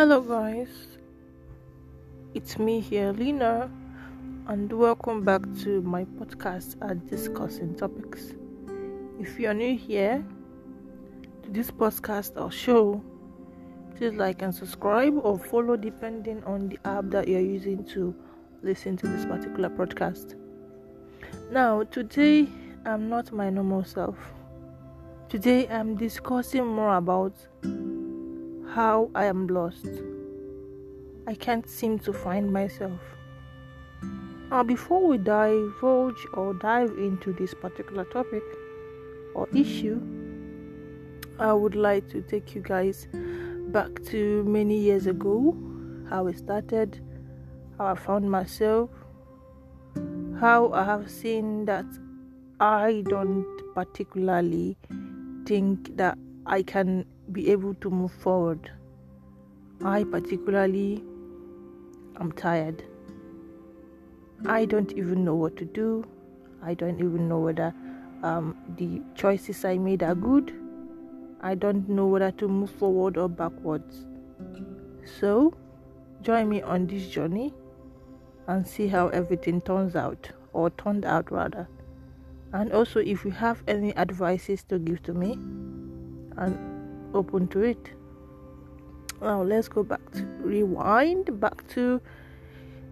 Hello, guys. It's me here, Lena, and welcome back to my podcast at Discussing Topics. If you're new here to this podcast or show, please like and subscribe or follow depending on the app that you're using to listen to this particular podcast. Now, today I'm not my normal self. Today I'm discussing more about how I am lost. I can't seem to find myself. Now, before we divulge or dive into this particular topic or issue, I would like to take you guys back to many years ago, how it started, how I found myself, how I have seen that I don't particularly think that I can be able to move forward. I particularly am tired. I don't even know what to do. I don't even know whether um, the choices I made are good. I don't know whether to move forward or backwards. So, join me on this journey and see how everything turns out, or turned out rather. And also, if you have any advices to give to me, and open to it. Now let's go back to rewind back to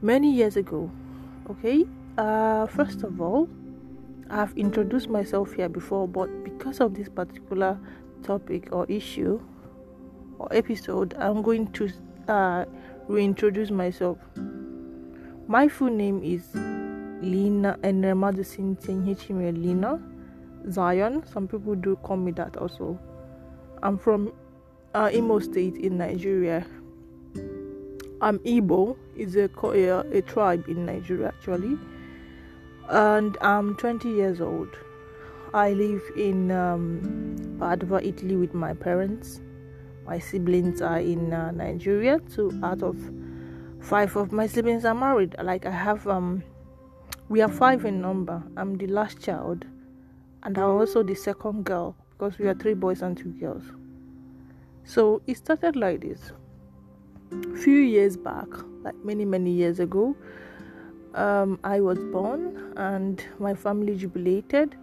many years ago. Okay, uh, first of all, I've introduced myself here before, but because of this particular topic or issue or episode, I'm going to uh, reintroduce myself. My full name is Lina Enermadu Sintenhichime Lina Zion. Some people do call me that also. I'm from uh, Imo State in Nigeria. I'm Igbo, is a, a, a tribe in Nigeria actually, and I'm 20 years old. I live in um, Padua, Italy, with my parents. My siblings are in uh, Nigeria. Two out of five of my siblings are married. Like I have, um, we are five in number. I'm the last child, and I'm also the second girl because we are three boys and two girls. So it started like this. Few years back, like many, many years ago, um, I was born and my family jubilated.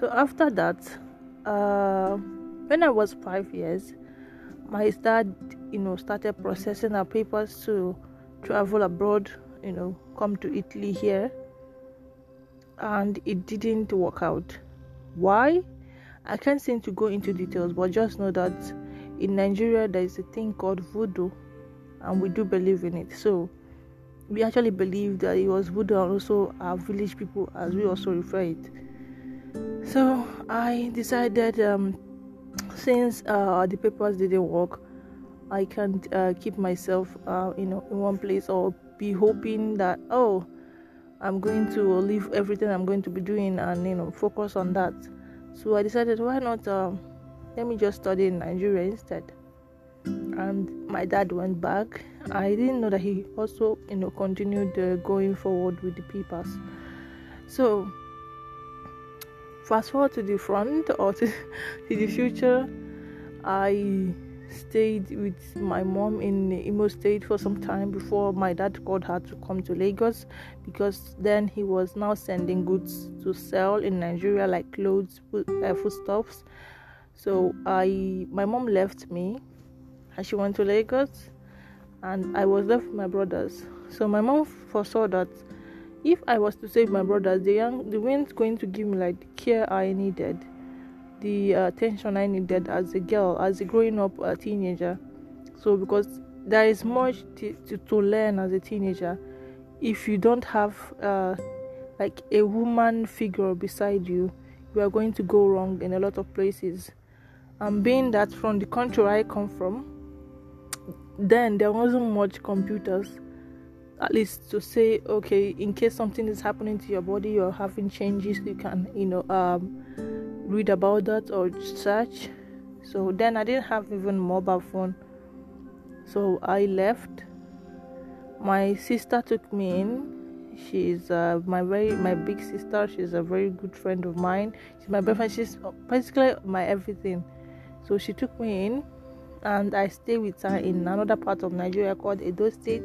So after that, uh, when I was five years, my dad, you know, started processing our papers to travel abroad, you know, come to Italy here, and it didn't work out. Why? I can't seem to go into details, but just know that in Nigeria there is a thing called voodoo, and we do believe in it. So we actually believe that it was voodoo, and also our village people, as we also refer it. So I decided, um, since uh, the papers didn't work, I can't uh, keep myself, uh, you know, in one place or be hoping that oh, I'm going to leave everything I'm going to be doing and you know focus on that. So I decided, why not um, let me just study in Nigeria instead. And my dad went back. I didn't know that he also, you know, continued uh, going forward with the papers. So fast forward to the front or to, to the future, I stayed with my mom in Imo State for some time before my dad called her to come to Lagos because then he was now sending goods to sell in Nigeria like clothes, food, uh, foodstuffs. So I, my mom left me, and she went to Lagos, and I was left with my brothers. So my mom foresaw that if I was to save my brothers, the young, they weren't going to give me like the care I needed the uh, attention I needed as a girl, as a growing up uh, teenager. So, because there is much to, to, to, learn as a teenager, if you don't have uh, like a woman figure beside you, you are going to go wrong in a lot of places. And being that from the country I come from, then there wasn't much computers at least to say okay in case something is happening to your body you're having changes you can you know um, read about that or search. So then i didn't have even mobile phone. So i left. My sister took me in. She's uh, my very my big sister. She's a very good friend of mine. She's my best friend. She's basically my everything. So she took me in and I stayed with her in another part of Nigeria called Edo State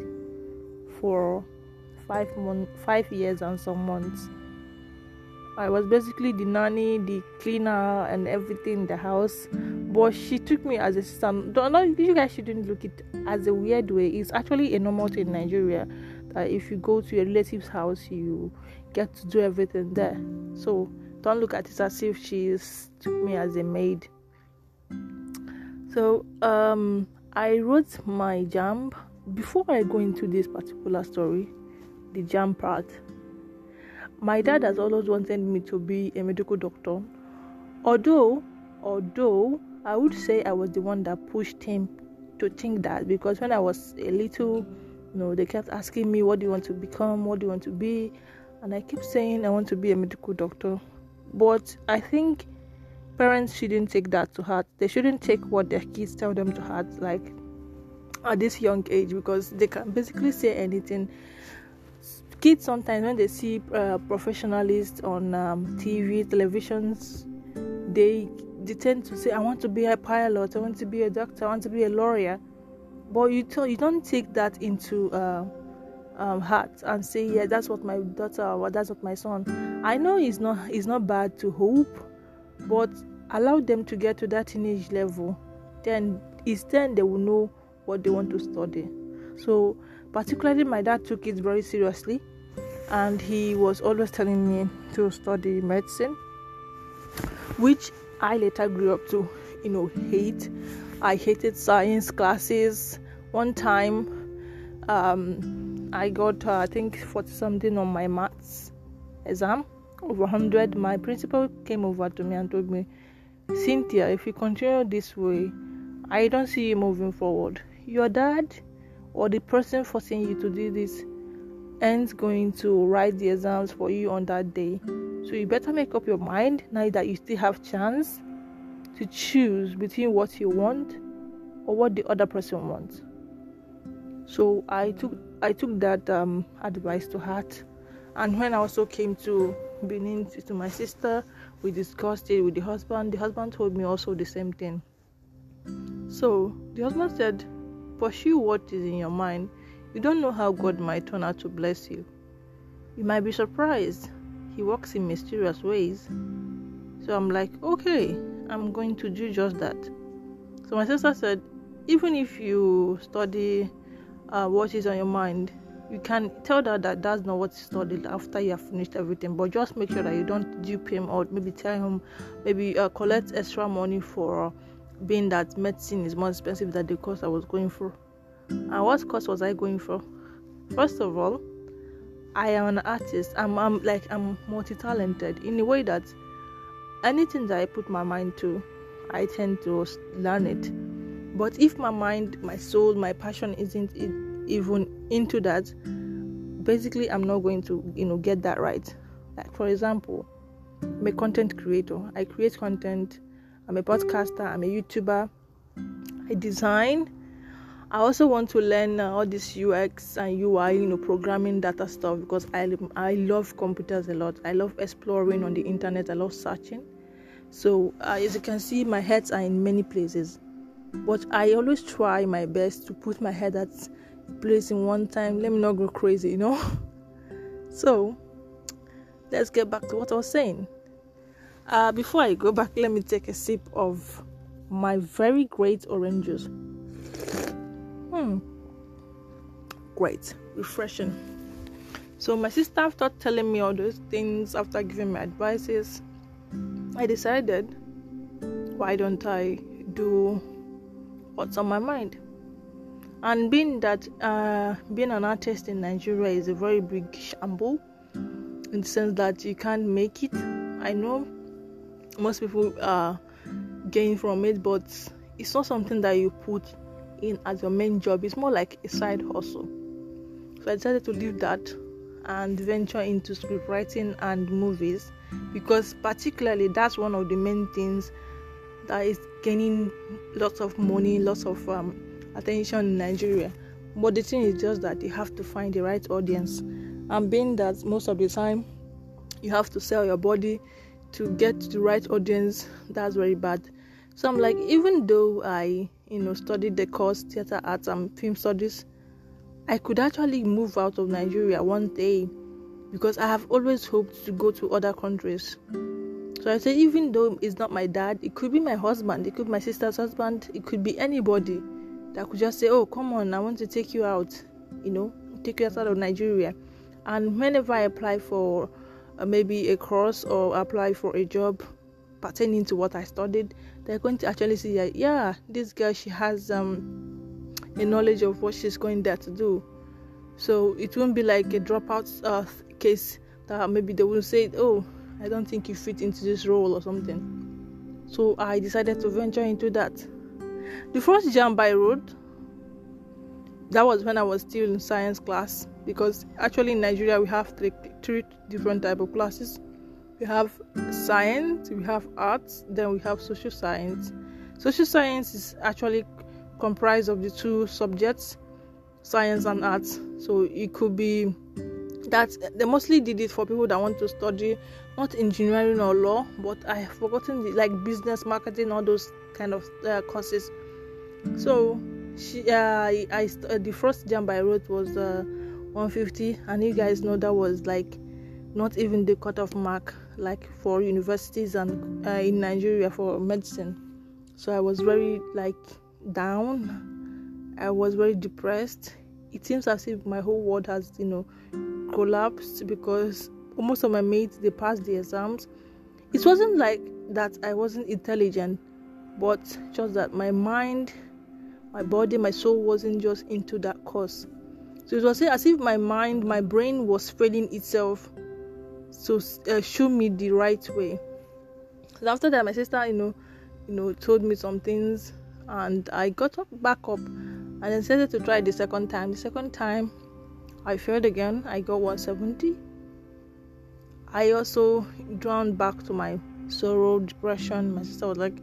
for five months, five years and some months. I was basically the nanny, the cleaner, and everything in the house. But she took me as a sister. Don't, you guys shouldn't look it as a weird way. It's actually a normal thing in Nigeria that if you go to a relative's house, you get to do everything there. So don't look at it as if she took me as a maid. So um, I wrote my JAMB before I go into this particular story, the JAMB part. My dad has always wanted me to be a medical doctor, although, although I would say I was the one that pushed him to think that because when I was a little, you know, they kept asking me, "What do you want to become? What do you want to be?" And I kept saying, "I want to be a medical doctor." But I think parents shouldn't take that to heart. They shouldn't take what their kids tell them to heart, like at this young age, because they can basically say anything. Kids sometimes when they see uh, professionalists on um, TV, televisions, they they tend to say, "I want to be a pilot. I want to be a doctor. I want to be a lawyer." But you tell you don't take that into uh, um, heart and say, "Yeah, that's what my daughter or that's what my son." I know it's not it's not bad to hope, but allow them to get to that teenage level. Then it's then they will know what they want to study. So particularly my dad took it very seriously and he was always telling me to study medicine which I later grew up to you know hate. I hated science classes. One time um, I got uh, I think 40 something on my maths exam. Over 100 my principal came over to me and told me cynthia if you continue this way i don't see you moving forward. Your dad or the person forcing you to do this ends going to write the exams for you on that day so you better make up your mind now that you still have chance to choose between what you want or what the other person wants so i took i took that um, advice to heart and when I also came to Benin to my sister, we discussed it with the husband. The husband told me also the same thing. So the husband said, Pursue what is in your mind. You don't know how God might turn out to bless you. You might be surprised. He works in mysterious ways. So I'm like, okay, I'm going to do just that. So my sister said, even if you study uh, what is on your mind, you can tell that, that that's not what he studied after you have finished everything but just make sure that you don't dupe him or maybe tell him maybe uh, collect extra money for being that medicine is more expensive than the course i was going for and what course was i going for? First of all i am an artist. I'm, I'm like i'm multi-talented in a way that anything that i put my mind to i tend to learn it. But if my mind my soul my passion isn't even into that basically i'm not going to you know get that right. Like for example i'm a content creator. I create content. I'm a podcaster. I'm a youtuber. I design i also want to learn uh, all this ux and ui you know programming data stuff because i i love computers a lot i love exploring on the internet i love searching so uh, as you can see my heads are in many places but i always try my best to put my head at place in one time. Let me not go crazy, you know. so let's get back to what I was saying. Uh, before I go back, let me take a sip of my very great orange juice. Hmm, great, refreshing. So my sister, after telling me all those things, after giving me advices, I decided, why don't I do what's on my mind? and being that uh, being an artist in Nigeria is a very big shamble in the sense that you can't make it. I know most people are gain from it, but it's not something that you put in as your main job. It's more like a side hustle. So I decided to leave that and venture into script writing and movies because particularly that's one of the main things that is gaining lots of money, lots of um, attention in Nigeria. But the thing is just that you have to find the right audience. And being that most of the time you have to sell your body to get the right audience, that's very bad. So I'm like, even though I you know, studied the course theater arts and film studies, I could actually move out of Nigeria one day because I have always hoped to go to other countries. So I say, even though it's not my dad, it could be my husband, it could be my sister's husband, it could be anybody that could just say, Oh, come on, I want to take you out, you know, take you outside of Nigeria. And whenever I apply for uh, maybe a course or apply for a job pertaining to what I studied, they're going to actually see that, yeah, this girl, she has um, a knowledge of what she's going there to do. So it won't be like a dropout uh, case that maybe they will say, oh, I don't think you fit into this role or something. So I decided to venture into that. The first JAMB I wrote, that was when I was still in science class because actually in Nigeria we have three, three different type of classes. We have science, we have arts, then we have social science. Social science is actually comprised of the two subjects, science and arts. So it could be that they mostly did it for people that want to study not engineering or law, but I have forgotten the, like business, marketing, all those kind of uh, courses. So she, uh, I, I the first JAMB I wrote was uh, 150, and you guys know that was like not even the cut cutoff mark like for universities and uh, in Nigeria for medicine. So I was very like down. I was very depressed. It seems as if my whole world has you know collapsed because most of my mates they passed the exams. It wasn't like that I wasn't intelligent, but just that my mind, my body, my soul wasn't just into that course. So it was as if my mind, my brain was failing itself to uh, show me the right way. So after that, my sister, you know, you know, told me some things, and I got up, back up, and then decided to try the second time. The second time, I failed again. I got 170. I also drowned back to my sorrow, depression. My sister was like,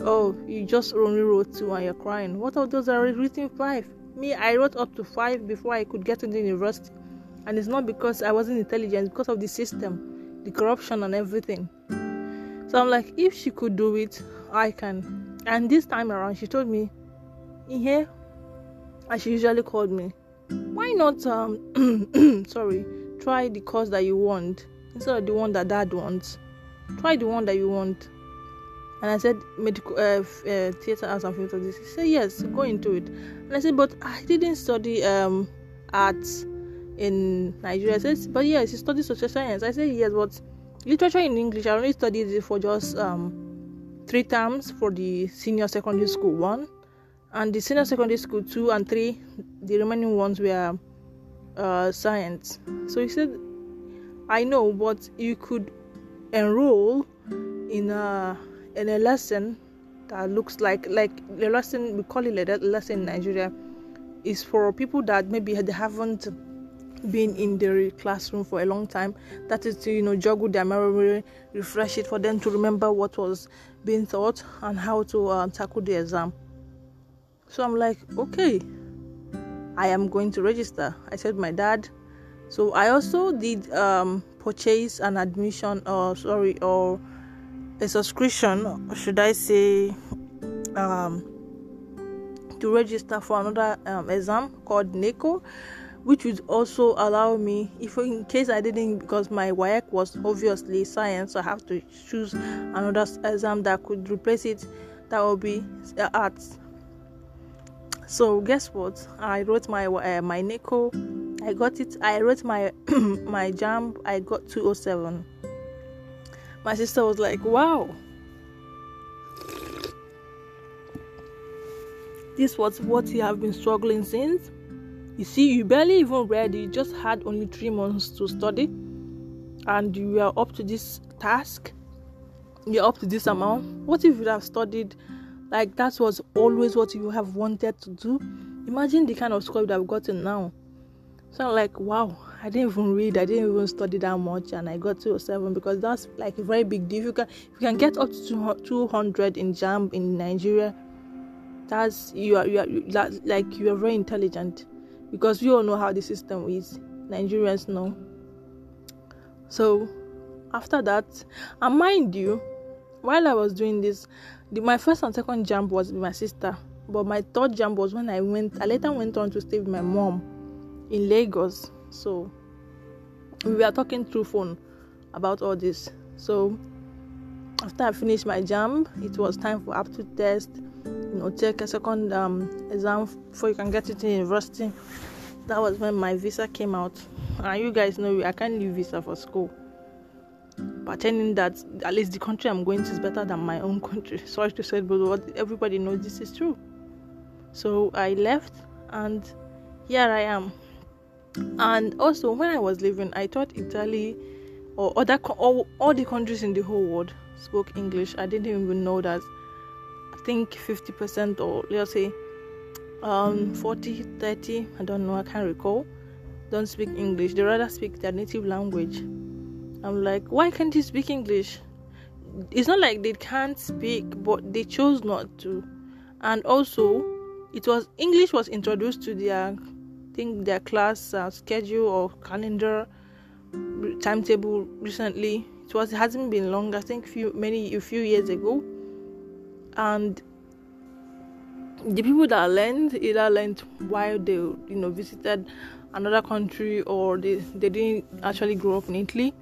"Oh, you just only wrote two and you're crying. What of those are written five? Me, I wrote up to five before I could get to the university, and it's not because I wasn't intelligent, because of the system, the corruption, and everything." So I'm like, if she could do it, I can. And this time around, she told me, "In here," and she usually called me, "Why not? Um, sorry, try the course that you want." instead of the one that dad wants. Try the one that you want. And I said, medical uh, uh, theater arts and film studies. He said, yes, go into it. And I said, but I didn't study um, arts in Nigeria. Said, but yes, he studied social science. I said, yes, but literature in English, I only studied it for just um, three terms for the senior secondary school one, and the senior secondary school two and three. The remaining ones were uh, science. So he said, I know, but you could enroll in a in a lesson that looks like like the lesson we call it a lesson in Nigeria is for people that maybe they haven't been in the classroom for a long time. That is to you know juggle their memory, refresh it for them to remember what was being taught and how to uh, tackle the exam. So I'm like, okay, I am going to register. I said my dad so I also did um, purchase an admission, or sorry, or a subscription, should I say, um, to register for another um, exam called NECO, which would also allow me, if in case I didn't, because my work was obviously science, so I have to choose another exam that could replace it. That will be uh, arts. So guess what? I wrote my uh, my NECO I got it. I wrote my my JAMB. I got 207. My sister was like, "Wow, this was what you have been struggling since. You see, you barely even read. You just had only three months to study, and you are up to this task. You're up to this amount. What if you have studied?" Like that was always what you have wanted to do. Imagine the kind of score you have gotten now so like, wow, I didn't even read, I didn't even study that much, and I got 207 because that's like a very big deal. If you can, if you can get up to 200 in JAMB in Nigeria, that's you are, you are that, like you are very intelligent because we all know how the system is. Nigerians know. So after that, and mind you, while I was doing this, the, my first and second JAMB was with my sister. but my third JAMB was when I went. I later went on to stay with my mom in Lagos. So we were talking through phone about all this. So after I finished my JAMB, it was time for aptitude test. You know, take a second um, exam before you can get into university. That was when my visa came out. And you guys know I can't leave visa for school. Pretending that at least the country I'm going to is better than my own country. Sorry to say, but what everybody knows this is true. So I left, and here I am. And also, when I was leaving, I thought Italy or other all, all the countries in the whole world spoke English. I didn't even know that. Think 50% or let's say um 40 30 i don't know i can't recall don't speak english. They rather speak their native language. I'm like why can't you speak english? It's not like they can't speak but they chose not to. And also it was english was introduced to their think their class uh, schedule or calendar timetable recently. It was it hasn't been long i think few many a few years ago and the people that learned either learned while they you know visited another country or they, they didn't actually grow up in italy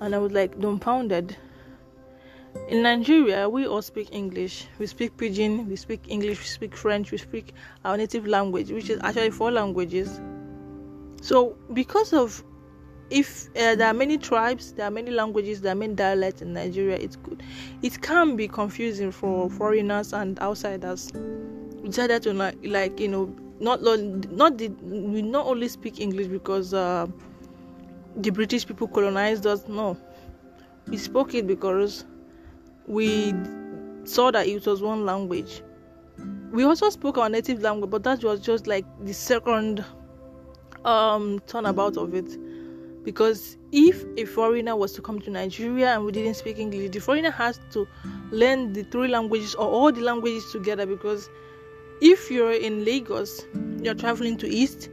and i was like dumbfounded in Nigeria, we all speak English. We speak Pidgin, we speak English, we speak French, we speak our native language, which is actually four languages. So, because of if uh, there are many tribes, there are many languages, there are many dialects in Nigeria, it's good. It can be confusing for foreigners and outsiders. We decided to like, like you know, not not the, we not only speak English because uh, the British people colonized us. No, we spoke it because we saw that it was one language. We also spoke our native language, but that was just like the second um turnabout of it. Because if a foreigner was to come to Nigeria and we didn't speak English, the foreigner has to learn the three languages or all the languages together. Because if you're in Lagos, you're traveling to East,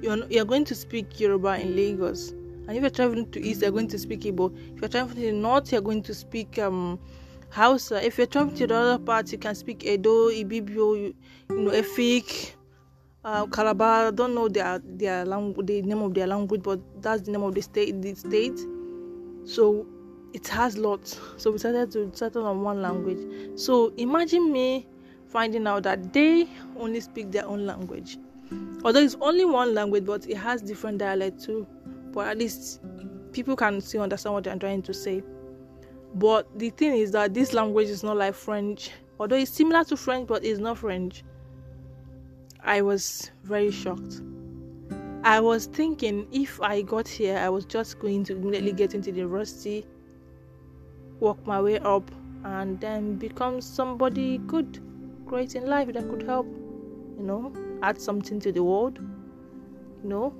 you're, you're going to speak Yoruba in Lagos. And if you're traveling to East, you're going to speak Igbo. If you're traveling to the North, you're going to speak um, Hausa. If you're traveling to the other parts, you can speak Edo, Ibibio, you, you know, Efik, uh, Calabar. Don't know their their language, the name of their language, but that's the name of the state. The state. So it has lots. So we started to settle on one language. So imagine me finding out that they only speak their own language. Although it's only one language, but it has different dialect too. But at least people can still understand what I'm trying to say. But the thing is that this language is not like French, although it's similar to French, but it's not French. I was very shocked. I was thinking if I got here, I was just going to immediately get into the university, work my way up, and then become somebody good, great in life that could help, you know, add something to the world, you know.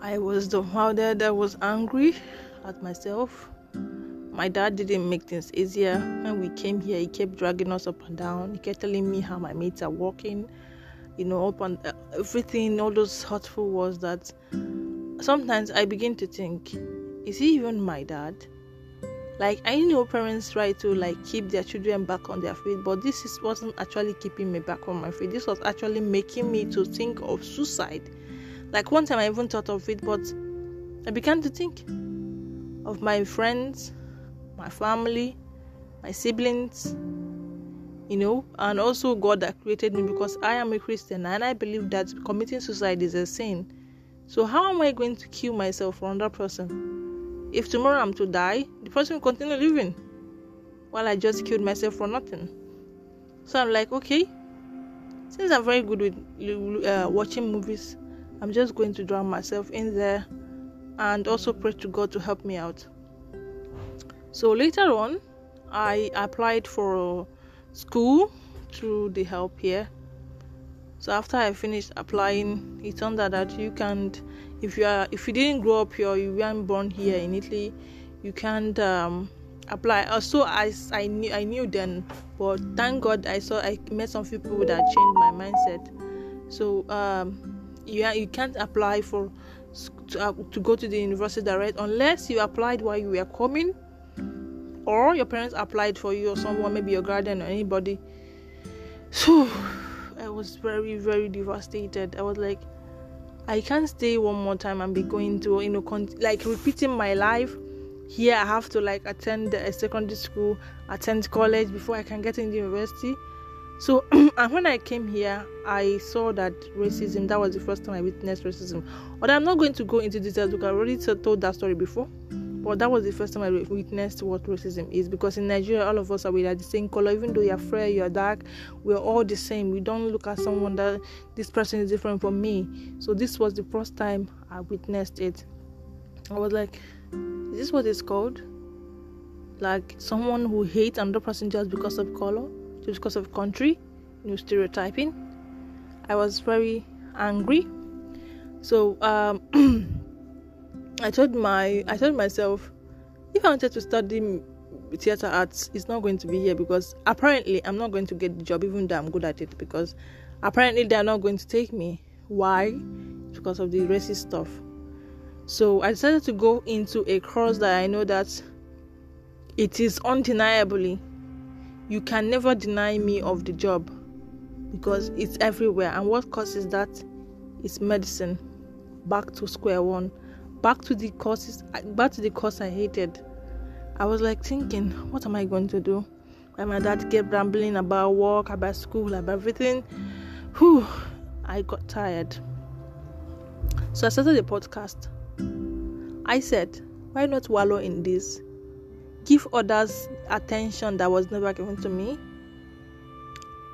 I was the dumbfounded, I was angry at myself my dad didn't make things easier. When we came here, he kept dragging us up and down. He kept telling me how my mates are working, you know, up and uh, everything, all those hurtful words that sometimes I begin to think, is he even my dad? Like I know parents try to like keep their children back on their feet, but this is, wasn't actually keeping me back on my feet. This was actually making me to think of suicide. Like one time I even thought of it, but I began to think of my friends, my family, my siblings, you know, and also God that created me because I am a Christian and I believe that committing suicide is a sin. So, how am I going to kill myself for another person? If tomorrow I'm to die, the person will continue living while I just killed myself for nothing. So, I'm like, okay, since I'm very good with uh, watching movies, I'm just going to drown myself in there and also pray to God to help me out. So later on, I applied for school through the help here. So after I finished applying, it turned out that you can't, if you are, if you didn't grow up here, you weren't born here in Italy, you can't um, apply. Also, I, I knew I knew then, but thank God I saw I met some people that changed my mindset. So um, you you can't apply for to, uh, to go to the university direct unless you applied while you were coming or your parents applied for you or someone maybe your guardian or anybody So I was very, very devastated. I was like, I can't stay one more time and be going to, you know, con- like repeating my life. Here, I have to like attend a secondary school, attend college before I can get into university. So, and when I came here, I saw that racism. That was the first time I witnessed racism. But I'm not going to go into details because I already told that story before. But that was the first time I witnessed what racism is because in Nigeria, all of us are we are the same color. Even though you're fair, you're dark, we're all the same. We don't look at someone that this person is different from me. So this was the first time I witnessed it. I was like, is this what it's called? Like someone who hates another person just because of color, just because of country, new stereotyping. I was very angry. So um I told my I told myself if I wanted to study theater arts, it's not going to be here because apparently I'm not going to get the job even though I'm good at it because apparently they're not going to take me. Why? Because of the racist stuff. So I decided to go into a course that I know that it is undeniably you can never deny me of the job because it's everywhere. And what causes that? It's medicine. Back to square one back to the courses back to the course I hated. I was like thinking, what am I going to do? And my dad kept rambling about work, about school, about everything. Whew, I got tired. So I started the podcast. I said, why not wallow in this? Give others attention that was never given to me.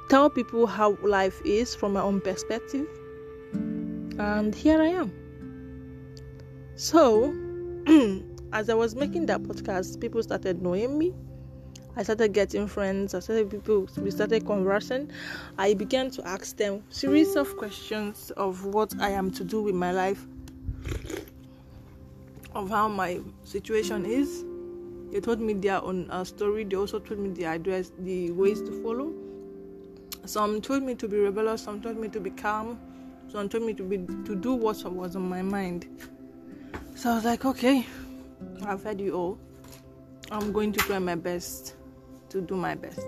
Tell people how life is from my own perspective. And here I am. So, as I was making that podcast, people started knowing me. I started getting friends. I started people. We started conversing. I began to ask them series of questions of what I am to do with my life, of how my situation is. They told me their own uh, story. They also told me the address, the ways to follow. Some told me to be rebellious. Some told me to be calm. Some told me to be to do what was on my mind. So I was like, okay, I've heard you all. I'm going to try my best to do my best.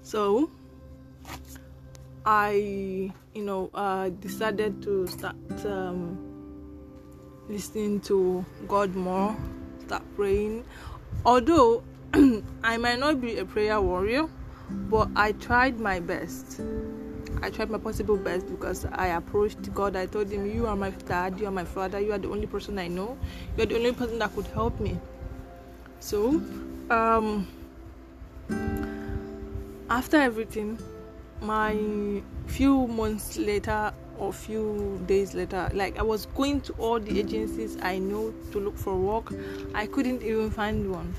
So I, you know, uh, decided to start um, listening to God more, start praying. Although I might not be a prayer warrior, but I tried my best. I tried my possible best because I approached God. I told him, You are my dad, you are my father, you are the only person I know, you are the only person that could help me. So, um, after everything, my few months later or few days later, like I was going to all the agencies I know to look for work, I couldn't even find one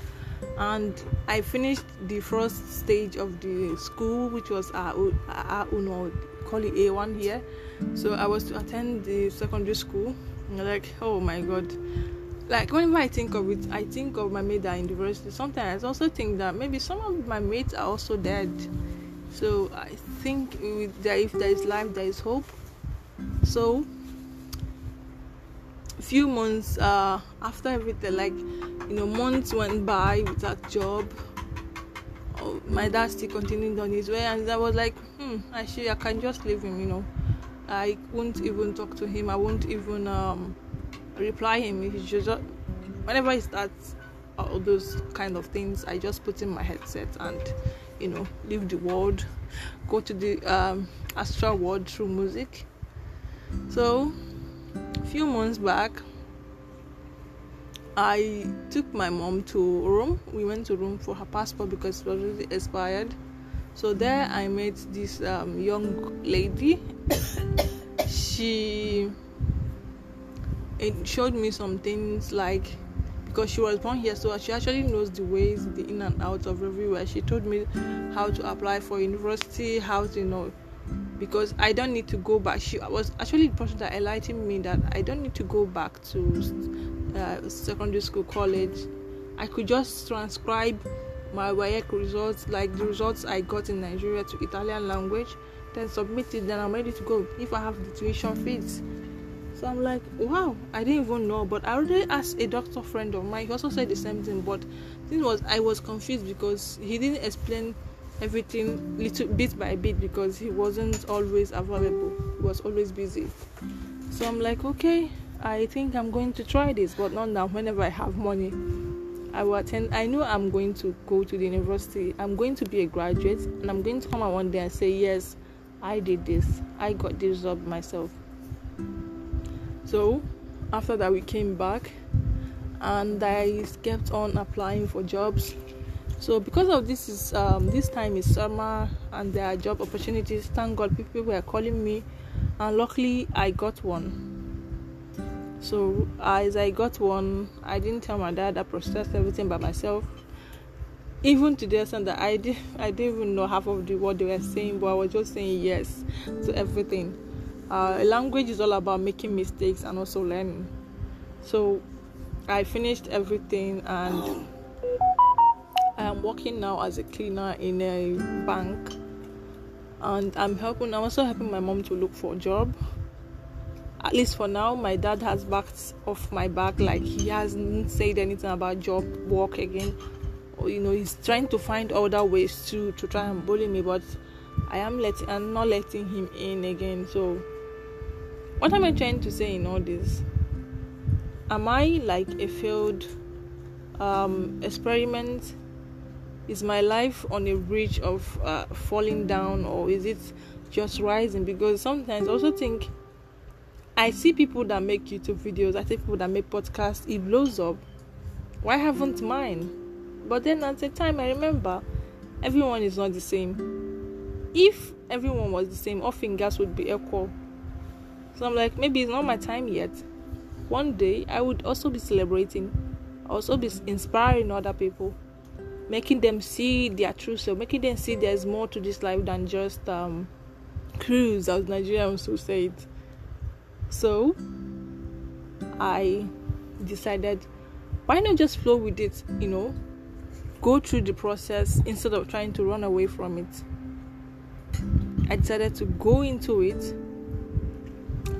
and I finished the first stage of the school, which was our, our Uno, call it A1 here. So I was to attend the secondary school. Like, oh my god. Like whenever I think of it, I think of my mate at university. Sometimes I also think that maybe some of my mates are also dead. So I think that if there is life, there is hope. So few months uh, after everything, like you know, months went by without job. Oh, my dad still continued on his way, and I was like, hmm, actually, I can just leave him. You know, I won't even talk to him. I won't even um, reply him. If just whenever he starts all those kind of things, I just put in my headset and you know leave the world, go to the um, astral world through music. So few months back, I took my mom to Rome. We went to Rome for her passport because it was really expired. So there I met this um, young lady. she it showed me some things like because she was born here, so she actually knows the ways, the in and out of everywhere. She told me how to apply for university, how to you know because I don't need to go back. She was actually the person that enlightened me that I don't need to go back to uh, secondary school, college. I could just transcribe my WAEC results, like the results I got in Nigeria, to Italian language, then submit it. Then I'm ready to go if I have the tuition fees. So I'm like, wow, I didn't even know. But I already asked a doctor friend of mine. He also said the same thing. But thing was, I was confused because he didn't explain everything little bit by bit because he wasn't always available. He was always busy. So I'm like, okay, I think I'm going to try this, but not now. Whenever I have money, I will attend. I know I'm going to go to the university. I'm going to be a graduate, and I'm going to come out one day and say, yes, I did this. I got this job myself. So after that, we came back, and I kept on applying for jobs. So because of this is um, this time is summer and there are job opportunities. Thank God people were calling me, and luckily I got one. So as I got one, I didn't tell my dad. I processed everything by myself. Even to the extent that I did, I didn't even know half of the what they were saying, but I was just saying yes to everything. Uh, language is all about making mistakes and also learning. So I finished everything and I am working now as a cleaner in a bank. And I'm helping I'm also helping my mom to look for a job. At least for now my dad has backed off my back like he hasn't said anything about job work again. Or you know he's trying to find other ways to to try and bully me but i am letting i'm not letting him in again. So what am i trying to say in all this? Am i like a failed um, experiment is my life on a bridge of uh, falling down or is it just rising because sometimes i also think I see people that make YouTube videos, I see people that make podcasts, it blows up. Why haven't mine? But then at the time, I remember everyone is not the same. If everyone was the same, all fingers would be equal. So I'm like, maybe it's not my time yet. One day, I would also be celebrating, also be inspiring other people, making them see their true self, making them see there's more to this life than just um, cruise, as Nigerians would say it. So I decided why not just flow with it, you know, go through the process instead of trying to run away from it. I decided to go into it,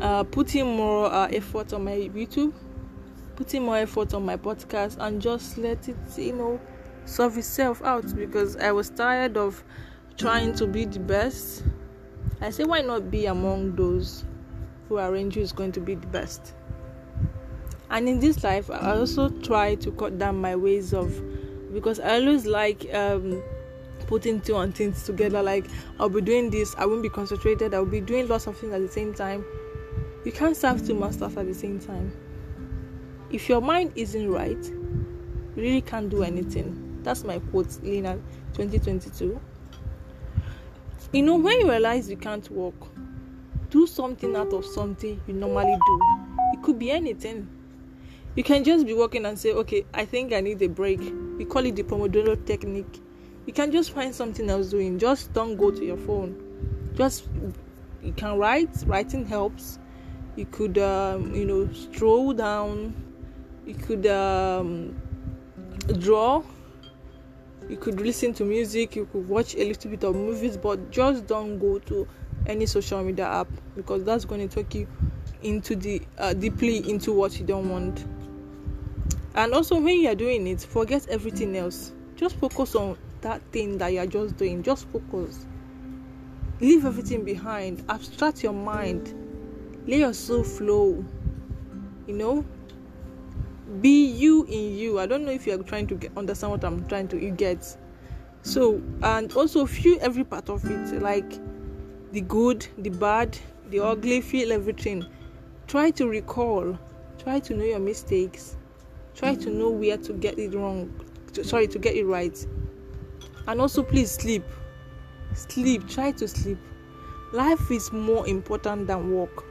uh, putting more uh, effort on my YouTube, putting more effort on my podcast, and just let it, you know, solve itself out because I was tired of trying to be the best. I say, why not be among those who arrange you is going to be the best. And in this life, I also try to cut down my ways of because I always like um, putting two and things together. Like I'll be doing this, I won't be concentrated. I'll be doing lots of things at the same time. You can't serve two masters at the same time. If your mind isn't right, you really can't do anything. That's my quote, Lena, 2022. You know, when you realize you can't walk, do something out of something you normally do. It could be anything. You can just be walking and say, okay, I think I need a break. We call it the Pomodoro technique. You can just find something else doing. Just don't go to your phone. Just you can write. Writing helps. You could, um, you know, stroll down. You could um, draw. You could listen to music. You could watch a little bit of movies, but just don't go to any social media app because that's going to take you into the uh, deeply into what you don't want. And also when you are doing it forget everything else. Just focus on that thing that you are just doing. Just focus. Leave everything behind. Abstract your mind. Let your soul flow. You know be you in you i don't know if you're trying to get, understand what i'm trying to you get so and also feel every part of it like the good, the bad, the ugly, feel everything. Try to recall, try to know your mistakes, try to know where to get it wrong, to, sorry, to get it right. And also, please sleep. Sleep, try to sleep. Life is more important than work.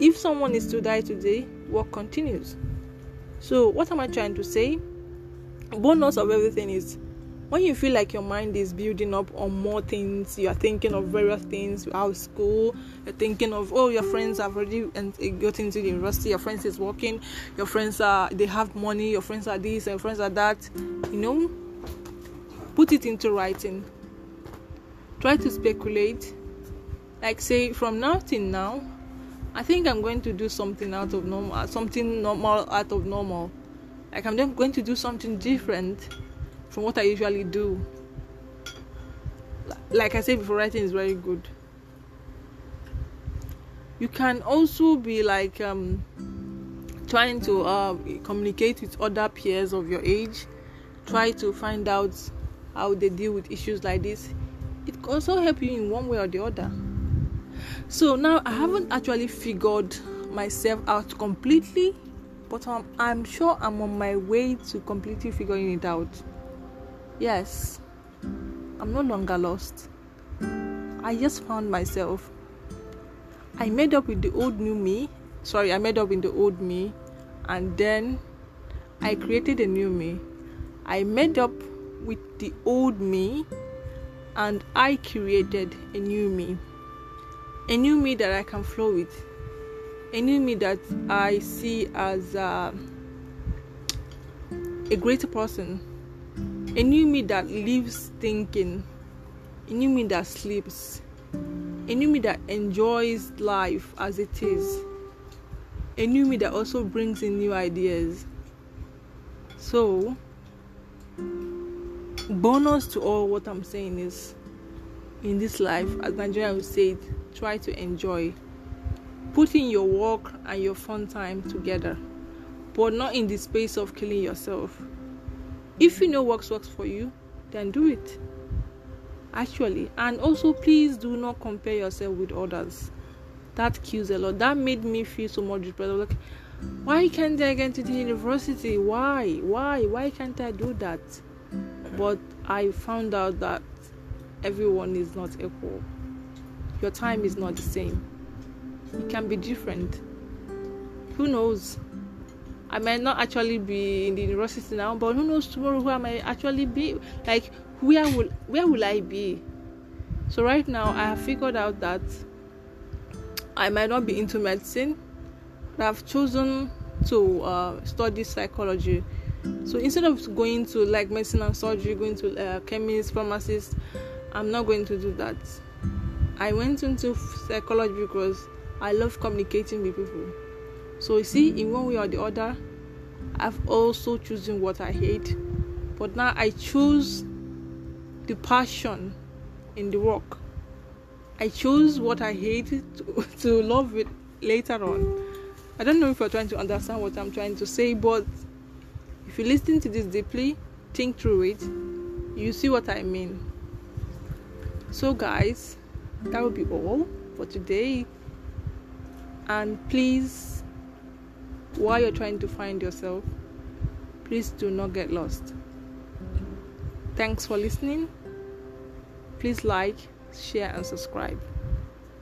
If someone is to die today, work continues. So, what am I trying to say? Bonus of everything is when you feel like your mind is building up on more things, you are thinking of various things out school, you're thinking of oh your friends have already and eh, got into the university, your friends is working, your friends are they have money, your friends are this, your friends are that, you know, put it into writing. Try to speculate. Like say from now till now, I think I'm going to do something out of normal something normal out of normal. Like I'm going to do something different from what I usually do. like I said before, writing is very good. You can also be like um, trying to uh, communicate with other peers of your age, try to find out how they deal with issues like this. It can also help you in one way or the other. So now I haven't actually figured myself out completely, but I'm, I'm sure I'm on my way to completely figuring it out. Yes, I'm no longer lost. I just found myself. I made up with the old new me. Sorry, I made up with the old me, and then I created a new me. I made up with the old me, and I created a new me. A new me that I can flow with. A new me that I see as uh, a greater person a new me that lives thinking. A new me that sleeps. A new me that enjoys life as it is. A new me that also brings in new ideas. So, bonus to all what I'm saying is in this life, as Nigeria would say, try to enjoy. Putting your work and your fun time together, but not in the space of killing yourself. If you know works works for you then do it actually. And also please do not compare yourself with others. That kills a lot. That made me feel so much depressed. Like why can't i get into the university? Why? Why? Why can't i do that? But i found out that everyone is not equal your time is not the same it can be different who knows I might not actually be in the university now, but who knows tomorrow who I might actually be? Like where will where will I be? So right now I have figured out that I might not be into medicine, but I've chosen to uh, study psychology. So instead of going to like medicine and surgery, going to uh, chemist, pharmacist, I'm not going to do that. I went into psychology because I love communicating with people. So you see, in one way or the other, I've also chosen what I hate. But now I choose the passion in the work. I choose what I hate to, to love it later on. I don't know if you're trying to understand what I'm trying to say, but if you listen to this deeply, think through it, you see what I mean. So, guys, that will be all for today. And please while you're trying to find yourself, please do not get lost. Thanks for listening. Please like, share, and subscribe.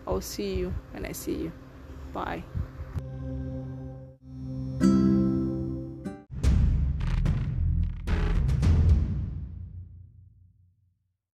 I'll see you when I see you. Bye.